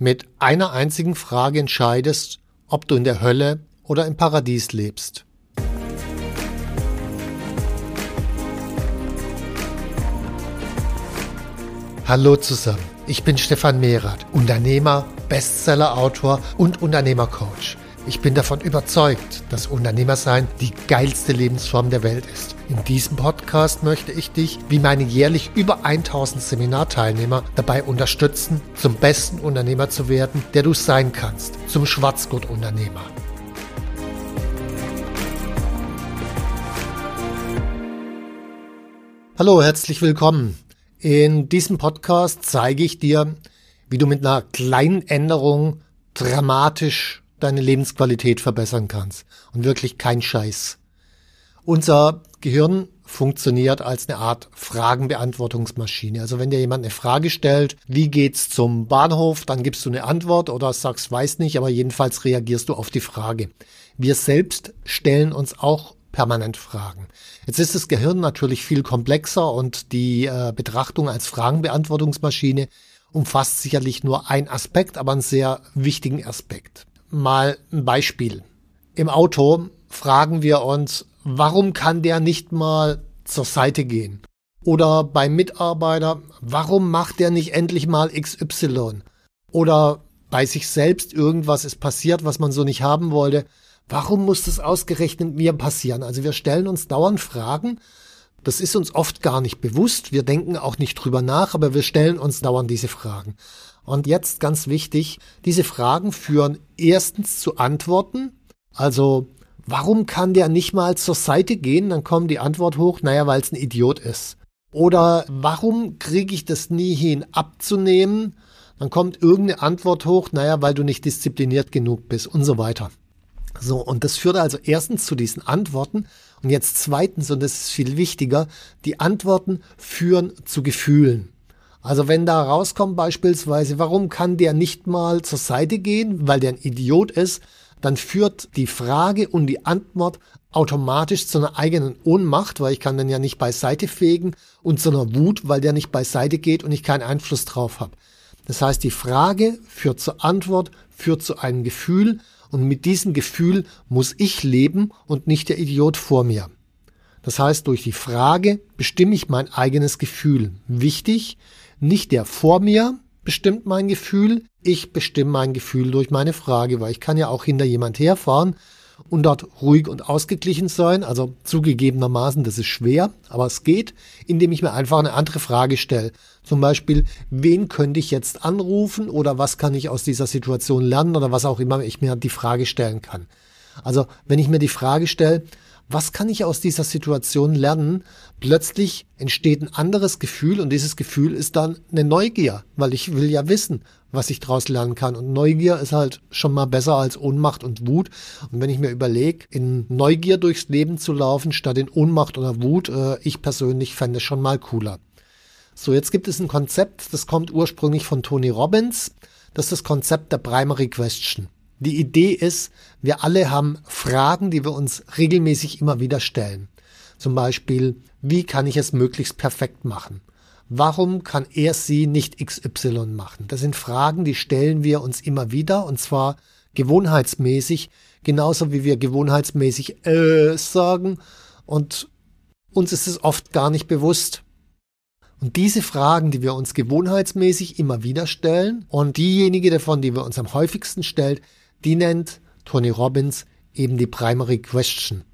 mit einer einzigen Frage entscheidest, ob du in der Hölle oder im Paradies lebst. Hallo zusammen, ich bin Stefan Mehrath, Unternehmer, Bestsellerautor und Unternehmercoach. Ich bin davon überzeugt, dass Unternehmersein die geilste Lebensform der Welt ist. In diesem Podcast möchte ich dich, wie meine jährlich über 1000 Seminarteilnehmer, dabei unterstützen, zum besten Unternehmer zu werden, der du sein kannst, zum Schwarzgurt-Unternehmer. Hallo, herzlich willkommen. In diesem Podcast zeige ich dir, wie du mit einer kleinen Änderung dramatisch deine Lebensqualität verbessern kannst. Und wirklich kein Scheiß. Unser Gehirn funktioniert als eine Art Fragenbeantwortungsmaschine. Also wenn dir jemand eine Frage stellt, wie geht's zum Bahnhof, dann gibst du eine Antwort oder sagst, weiß nicht, aber jedenfalls reagierst du auf die Frage. Wir selbst stellen uns auch permanent Fragen. Jetzt ist das Gehirn natürlich viel komplexer und die äh, Betrachtung als Fragenbeantwortungsmaschine umfasst sicherlich nur ein Aspekt, aber einen sehr wichtigen Aspekt mal ein Beispiel. Im Auto fragen wir uns, warum kann der nicht mal zur Seite gehen? Oder beim Mitarbeiter, warum macht der nicht endlich mal XY? Oder bei sich selbst irgendwas ist passiert, was man so nicht haben wollte. Warum muss das ausgerechnet mir passieren? Also wir stellen uns dauernd Fragen. Das ist uns oft gar nicht bewusst. Wir denken auch nicht drüber nach, aber wir stellen uns dauernd diese Fragen. Und jetzt ganz wichtig, diese Fragen führen erstens zu Antworten. Also, warum kann der nicht mal zur Seite gehen? Dann kommt die Antwort hoch, naja, weil es ein Idiot ist. Oder warum kriege ich das nie hin abzunehmen? Dann kommt irgendeine Antwort hoch, naja, weil du nicht diszipliniert genug bist und so weiter. So, und das führt also erstens zu diesen Antworten und jetzt zweitens, und das ist viel wichtiger, die Antworten führen zu Gefühlen. Also wenn da rauskommt beispielsweise, warum kann der nicht mal zur Seite gehen, weil der ein Idiot ist, dann führt die Frage und die Antwort automatisch zu einer eigenen Ohnmacht, weil ich kann den ja nicht beiseite fegen und zu einer Wut, weil der nicht beiseite geht und ich keinen Einfluss drauf habe. Das heißt, die Frage führt zur Antwort, führt zu einem Gefühl und mit diesem Gefühl muss ich leben und nicht der Idiot vor mir. Das heißt, durch die Frage bestimme ich mein eigenes Gefühl. Wichtig, nicht der vor mir bestimmt mein Gefühl, ich bestimme mein Gefühl durch meine Frage, weil ich kann ja auch hinter jemand herfahren und dort ruhig und ausgeglichen sein. Also zugegebenermaßen, das ist schwer, aber es geht, indem ich mir einfach eine andere Frage stelle. Zum Beispiel, wen könnte ich jetzt anrufen oder was kann ich aus dieser Situation lernen oder was auch immer ich mir die Frage stellen kann. Also wenn ich mir die Frage stelle, was kann ich aus dieser Situation lernen? Plötzlich entsteht ein anderes Gefühl und dieses Gefühl ist dann eine Neugier, weil ich will ja wissen, was ich daraus lernen kann. Und Neugier ist halt schon mal besser als Ohnmacht und Wut. Und wenn ich mir überlege, in Neugier durchs Leben zu laufen, statt in Ohnmacht oder Wut, äh, ich persönlich fände es schon mal cooler. So, jetzt gibt es ein Konzept, das kommt ursprünglich von Tony Robbins. Das ist das Konzept der Primary Question. Die Idee ist, wir alle haben Fragen, die wir uns regelmäßig immer wieder stellen. Zum Beispiel, wie kann ich es möglichst perfekt machen? Warum kann er sie nicht XY machen? Das sind Fragen, die stellen wir uns immer wieder und zwar gewohnheitsmäßig, genauso wie wir gewohnheitsmäßig äh sagen und uns ist es oft gar nicht bewusst. Und diese Fragen, die wir uns gewohnheitsmäßig immer wieder stellen und diejenige davon, die wir uns am häufigsten stellt, die nennt Tony Robbins eben die Primary Question.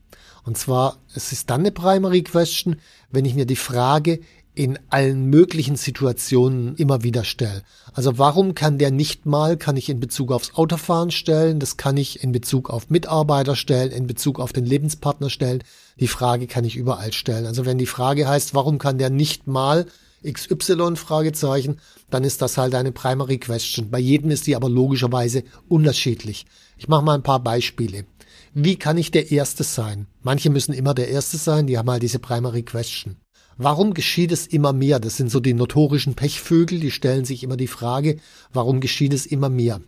Und zwar, es ist dann eine Primary Question, wenn ich mir die Frage in allen möglichen Situationen immer wieder stelle. Also warum kann der nicht mal, kann ich in Bezug aufs Autofahren stellen, das kann ich in Bezug auf Mitarbeiter stellen, in Bezug auf den Lebenspartner stellen. Die Frage kann ich überall stellen. Also wenn die Frage heißt, warum kann der nicht mal XY Fragezeichen, dann ist das halt eine Primary Question. Bei jedem ist die aber logischerweise unterschiedlich. Ich mache mal ein paar Beispiele. Wie kann ich der Erste sein? Manche müssen immer der Erste sein, die haben halt diese Primary Question. Warum geschieht es immer mehr? Das sind so die notorischen Pechvögel, die stellen sich immer die Frage, warum geschieht es immer mehr?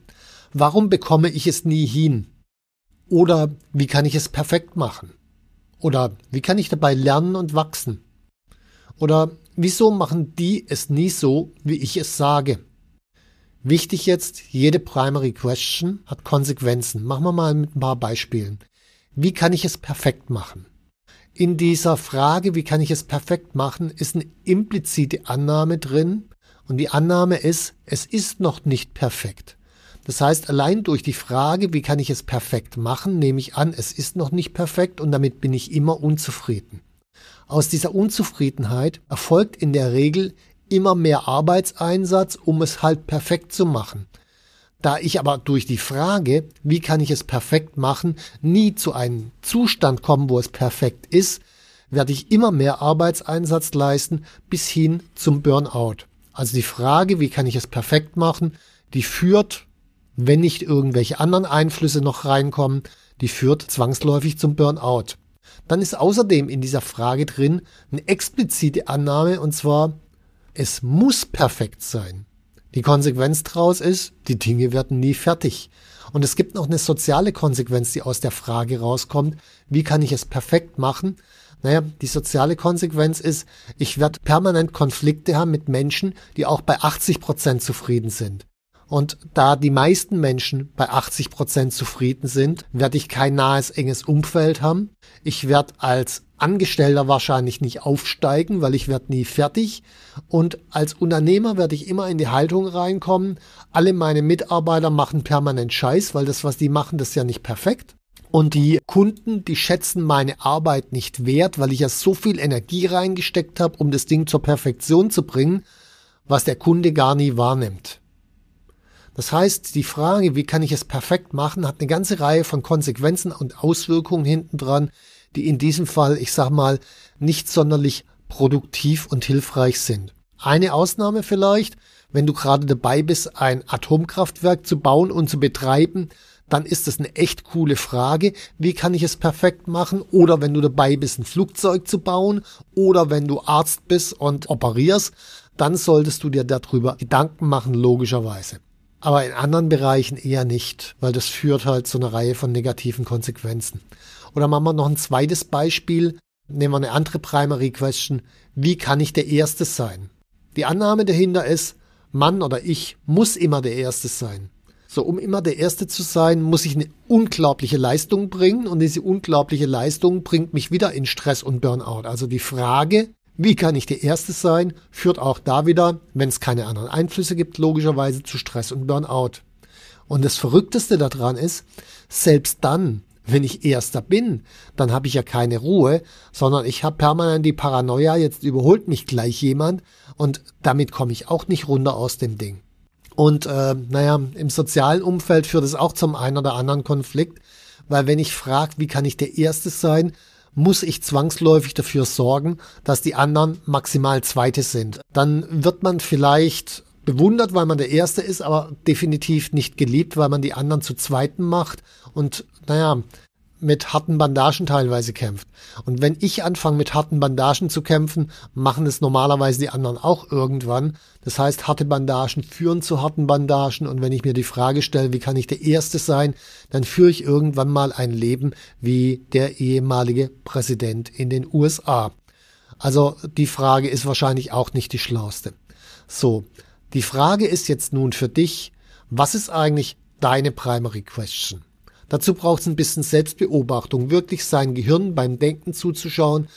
Warum bekomme ich es nie hin? Oder wie kann ich es perfekt machen? Oder wie kann ich dabei lernen und wachsen? Oder wieso machen die es nie so, wie ich es sage? Wichtig jetzt, jede Primary Question hat Konsequenzen. Machen wir mal mit ein paar Beispielen. Wie kann ich es perfekt machen? In dieser Frage, wie kann ich es perfekt machen, ist eine implizite Annahme drin. Und die Annahme ist, es ist noch nicht perfekt. Das heißt, allein durch die Frage, wie kann ich es perfekt machen, nehme ich an, es ist noch nicht perfekt und damit bin ich immer unzufrieden. Aus dieser Unzufriedenheit erfolgt in der Regel immer mehr Arbeitseinsatz, um es halt perfekt zu machen. Da ich aber durch die Frage, wie kann ich es perfekt machen, nie zu einem Zustand komme, wo es perfekt ist, werde ich immer mehr Arbeitseinsatz leisten bis hin zum Burnout. Also die Frage, wie kann ich es perfekt machen, die führt wenn nicht irgendwelche anderen Einflüsse noch reinkommen, die führt zwangsläufig zum Burnout. Dann ist außerdem in dieser Frage drin eine explizite Annahme und zwar, es muss perfekt sein. Die Konsequenz daraus ist, die Dinge werden nie fertig. Und es gibt noch eine soziale Konsequenz, die aus der Frage rauskommt, wie kann ich es perfekt machen? Naja, die soziale Konsequenz ist, ich werde permanent Konflikte haben mit Menschen, die auch bei 80 Prozent zufrieden sind. Und da die meisten Menschen bei 80 Prozent zufrieden sind, werde ich kein nahes, enges Umfeld haben. Ich werde als Angestellter wahrscheinlich nicht aufsteigen, weil ich werde nie fertig. Und als Unternehmer werde ich immer in die Haltung reinkommen. Alle meine Mitarbeiter machen permanent Scheiß, weil das, was die machen, das ist ja nicht perfekt. Und die Kunden, die schätzen meine Arbeit nicht wert, weil ich ja so viel Energie reingesteckt habe, um das Ding zur Perfektion zu bringen, was der Kunde gar nie wahrnimmt. Das heißt, die Frage, wie kann ich es perfekt machen, hat eine ganze Reihe von Konsequenzen und Auswirkungen hinten dran, die in diesem Fall, ich sag mal, nicht sonderlich produktiv und hilfreich sind. Eine Ausnahme vielleicht, wenn du gerade dabei bist, ein Atomkraftwerk zu bauen und zu betreiben, dann ist das eine echt coole Frage. Wie kann ich es perfekt machen? Oder wenn du dabei bist, ein Flugzeug zu bauen oder wenn du Arzt bist und operierst, dann solltest du dir darüber Gedanken machen, logischerweise aber in anderen Bereichen eher nicht, weil das führt halt zu einer Reihe von negativen Konsequenzen. Oder machen wir noch ein zweites Beispiel, nehmen wir eine andere Primary Question, wie kann ich der Erste sein? Die Annahme dahinter ist, Mann oder ich muss immer der Erste sein. So, um immer der Erste zu sein, muss ich eine unglaubliche Leistung bringen und diese unglaubliche Leistung bringt mich wieder in Stress und Burnout. Also die Frage, wie kann ich der Erste sein, führt auch da wieder, wenn es keine anderen Einflüsse gibt, logischerweise zu Stress und Burnout. Und das Verrückteste daran ist, selbst dann, wenn ich Erster bin, dann habe ich ja keine Ruhe, sondern ich habe permanent die Paranoia, jetzt überholt mich gleich jemand und damit komme ich auch nicht runter aus dem Ding. Und äh, naja, im sozialen Umfeld führt es auch zum einen oder anderen Konflikt, weil wenn ich frage, wie kann ich der Erste sein, muss ich zwangsläufig dafür sorgen, dass die anderen maximal Zweite sind. Dann wird man vielleicht bewundert, weil man der Erste ist, aber definitiv nicht geliebt, weil man die anderen zu Zweiten macht. Und naja, mit harten Bandagen teilweise kämpft. Und wenn ich anfange mit harten Bandagen zu kämpfen, machen es normalerweise die anderen auch irgendwann. Das heißt, harte Bandagen führen zu harten Bandagen und wenn ich mir die Frage stelle, wie kann ich der Erste sein, dann führe ich irgendwann mal ein Leben wie der ehemalige Präsident in den USA. Also die Frage ist wahrscheinlich auch nicht die schlauste. So, die Frage ist jetzt nun für dich, was ist eigentlich deine Primary Question? Dazu braucht es ein bisschen Selbstbeobachtung, wirklich sein Gehirn beim Denken zuzuschauen.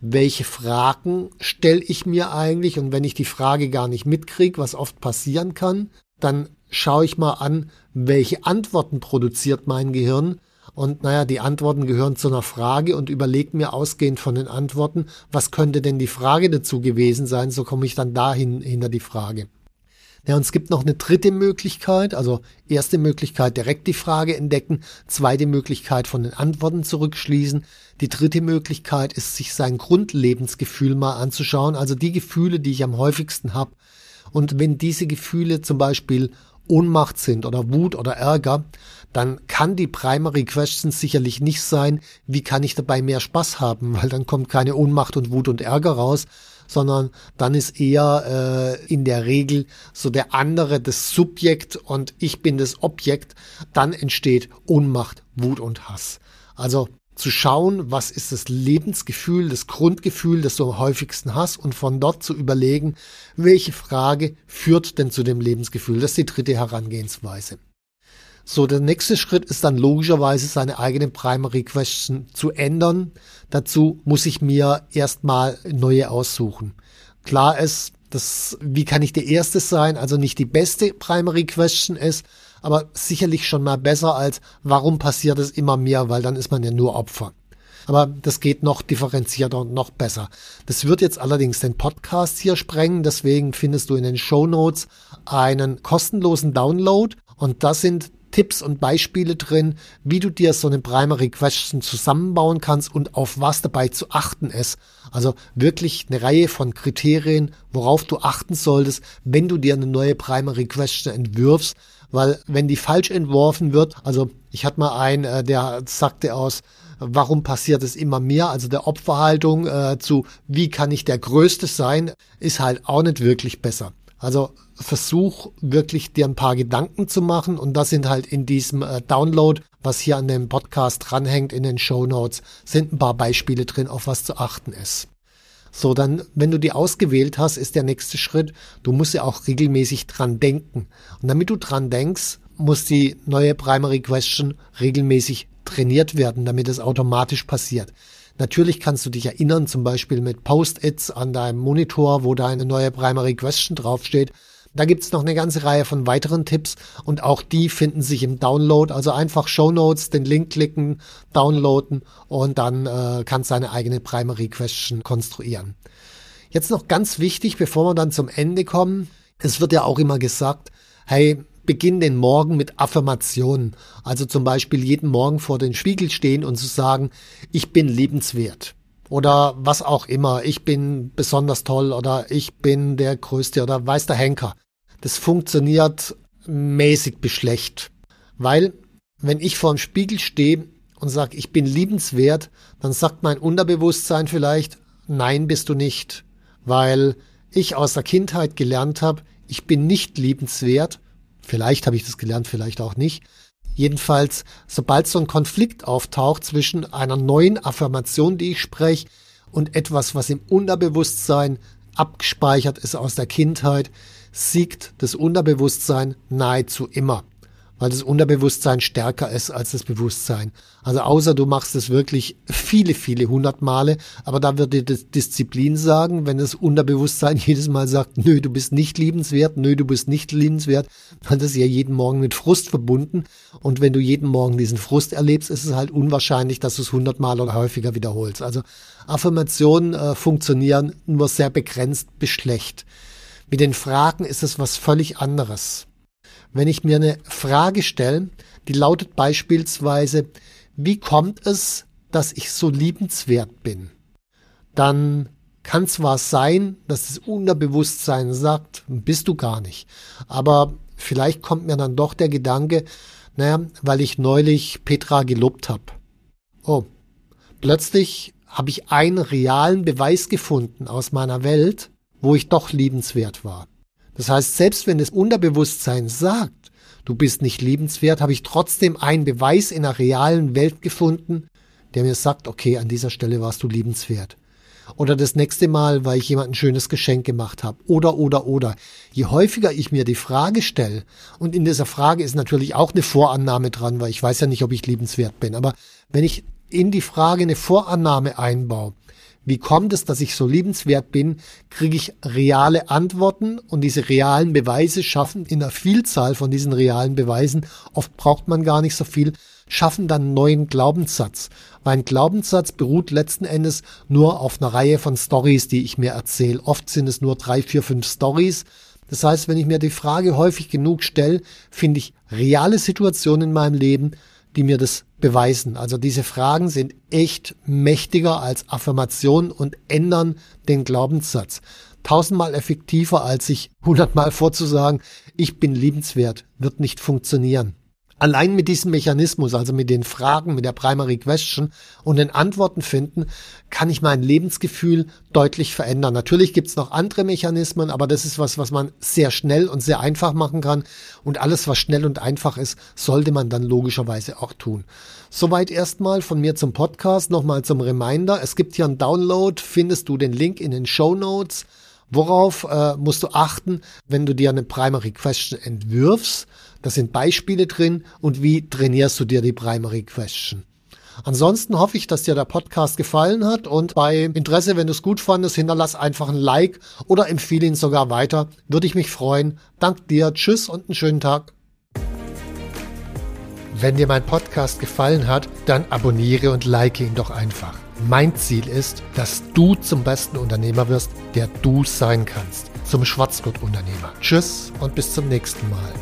Welche Fragen stelle ich mir eigentlich? Und wenn ich die Frage gar nicht mitkriege, was oft passieren kann, dann schaue ich mal an, welche Antworten produziert mein Gehirn. Und naja, die Antworten gehören zu einer Frage und überlege mir ausgehend von den Antworten, was könnte denn die Frage dazu gewesen sein, so komme ich dann dahin hinter die Frage. Ja, und es gibt noch eine dritte Möglichkeit. Also erste Möglichkeit direkt die Frage entdecken. Zweite Möglichkeit von den Antworten zurückschließen. Die dritte Möglichkeit ist, sich sein Grundlebensgefühl mal anzuschauen. Also die Gefühle, die ich am häufigsten habe. Und wenn diese Gefühle zum Beispiel Ohnmacht sind oder Wut oder Ärger, dann kann die Primary Question sicherlich nicht sein, wie kann ich dabei mehr Spaß haben, weil dann kommt keine Ohnmacht und Wut und Ärger raus, sondern dann ist eher äh, in der Regel so der andere das Subjekt und ich bin das Objekt, dann entsteht Ohnmacht, Wut und Hass. Also zu schauen, was ist das Lebensgefühl, das Grundgefühl, das du am häufigsten hast und von dort zu überlegen, welche Frage führt denn zu dem Lebensgefühl. Das ist die dritte Herangehensweise. So, der nächste Schritt ist dann logischerweise seine eigene Primary Question zu ändern. Dazu muss ich mir erstmal neue aussuchen. Klar ist, dass, wie kann ich der Erste sein, also nicht die beste Primary Question ist, aber sicherlich schon mal besser als, warum passiert es immer mehr, weil dann ist man ja nur Opfer. Aber das geht noch differenzierter und noch besser. Das wird jetzt allerdings den Podcast hier sprengen, deswegen findest du in den Show Notes einen kostenlosen Download und das sind Tipps und Beispiele drin, wie du dir so eine Primary Question zusammenbauen kannst und auf was dabei zu achten ist. Also wirklich eine Reihe von Kriterien, worauf du achten solltest, wenn du dir eine neue Primary Question entwirfst, weil wenn die falsch entworfen wird, also ich hatte mal einen, äh, der sagte aus, warum passiert es immer mehr, also der Opferhaltung äh, zu, wie kann ich der Größte sein, ist halt auch nicht wirklich besser. Also versuch wirklich dir ein paar Gedanken zu machen und das sind halt in diesem äh, Download, was hier an dem Podcast dranhängt in den Show Notes, sind ein paar Beispiele drin, auf was zu achten ist. So, dann, wenn du die ausgewählt hast, ist der nächste Schritt, du musst ja auch regelmäßig dran denken. Und damit du dran denkst, muss die neue Primary Question regelmäßig trainiert werden, damit es automatisch passiert. Natürlich kannst du dich erinnern, zum Beispiel mit Post-its an deinem Monitor, wo da eine neue Primary Question draufsteht. Da gibt's noch eine ganze Reihe von weiteren Tipps und auch die finden sich im Download. Also einfach Show Notes, den Link klicken, downloaden und dann äh, kannst deine eigene Primary Question konstruieren. Jetzt noch ganz wichtig, bevor wir dann zum Ende kommen. Es wird ja auch immer gesagt, hey, beginn den Morgen mit Affirmationen. Also zum Beispiel jeden Morgen vor den Spiegel stehen und zu sagen, ich bin lebenswert. Oder was auch immer, ich bin besonders toll oder ich bin der Größte oder weiß der Henker. Das funktioniert mäßig beschlecht. Weil, wenn ich vor dem Spiegel stehe und sage, ich bin liebenswert, dann sagt mein Unterbewusstsein vielleicht, nein, bist du nicht. Weil ich aus der Kindheit gelernt habe, ich bin nicht liebenswert Vielleicht habe ich das gelernt, vielleicht auch nicht. Jedenfalls, sobald so ein Konflikt auftaucht zwischen einer neuen Affirmation, die ich spreche, und etwas, was im Unterbewusstsein abgespeichert ist aus der Kindheit, siegt das Unterbewusstsein nahezu immer weil das Unterbewusstsein stärker ist als das Bewusstsein. Also außer du machst es wirklich viele, viele hundert Male, aber da wird dir das Disziplin sagen, wenn das Unterbewusstsein jedes Mal sagt, nö, du bist nicht liebenswert, nö, du bist nicht liebenswert, dann ist ja jeden Morgen mit Frust verbunden und wenn du jeden Morgen diesen Frust erlebst, ist es halt unwahrscheinlich, dass du es hundertmal oder häufiger wiederholst. Also Affirmationen äh, funktionieren nur sehr begrenzt bis schlecht. Mit den Fragen ist es was völlig anderes wenn ich mir eine Frage stelle, die lautet beispielsweise, wie kommt es, dass ich so liebenswert bin? Dann kann zwar sein, dass das Unterbewusstsein sagt, bist du gar nicht. Aber vielleicht kommt mir dann doch der Gedanke, naja, weil ich neulich Petra gelobt habe. Oh, plötzlich habe ich einen realen Beweis gefunden aus meiner Welt, wo ich doch liebenswert war. Das heißt, selbst wenn das Unterbewusstsein sagt, du bist nicht liebenswert, habe ich trotzdem einen Beweis in der realen Welt gefunden, der mir sagt, okay, an dieser Stelle warst du liebenswert. Oder das nächste Mal, weil ich jemand ein schönes Geschenk gemacht habe. Oder, oder, oder. Je häufiger ich mir die Frage stelle, und in dieser Frage ist natürlich auch eine Vorannahme dran, weil ich weiß ja nicht, ob ich liebenswert bin, aber wenn ich in die Frage eine Vorannahme einbaue, wie kommt es, dass ich so liebenswert bin, kriege ich reale Antworten und diese realen Beweise schaffen in einer Vielzahl von diesen realen Beweisen, oft braucht man gar nicht so viel, schaffen dann einen neuen Glaubenssatz. Mein Glaubenssatz beruht letzten Endes nur auf einer Reihe von Stories, die ich mir erzähle. Oft sind es nur drei, vier, fünf Stories, Das heißt, wenn ich mir die Frage häufig genug stelle, finde ich reale Situationen in meinem Leben, die mir das beweisen. Also diese Fragen sind echt mächtiger als Affirmation und ändern den Glaubenssatz. Tausendmal effektiver, als sich hundertmal vorzusagen, ich bin liebenswert, wird nicht funktionieren. Allein mit diesem Mechanismus, also mit den Fragen, mit der Primary Question und den Antworten finden, kann ich mein Lebensgefühl deutlich verändern. Natürlich gibt's noch andere Mechanismen, aber das ist was, was man sehr schnell und sehr einfach machen kann. Und alles, was schnell und einfach ist, sollte man dann logischerweise auch tun. Soweit erstmal von mir zum Podcast. Nochmal zum Reminder. Es gibt hier einen Download. Findest du den Link in den Show Notes. Worauf äh, musst du achten, wenn du dir eine Primary Question entwirfst? Da sind Beispiele drin und wie trainierst du dir die Primary Question. Ansonsten hoffe ich, dass dir der Podcast gefallen hat und bei Interesse, wenn du es gut fandest, hinterlass einfach ein Like oder empfehle ihn sogar weiter. Würde ich mich freuen. Dank dir, tschüss und einen schönen Tag. Wenn dir mein Podcast gefallen hat, dann abonniere und like ihn doch einfach. Mein Ziel ist, dass du zum besten Unternehmer wirst, der du sein kannst. Zum Schwarzgurt-Unternehmer. Tschüss und bis zum nächsten Mal.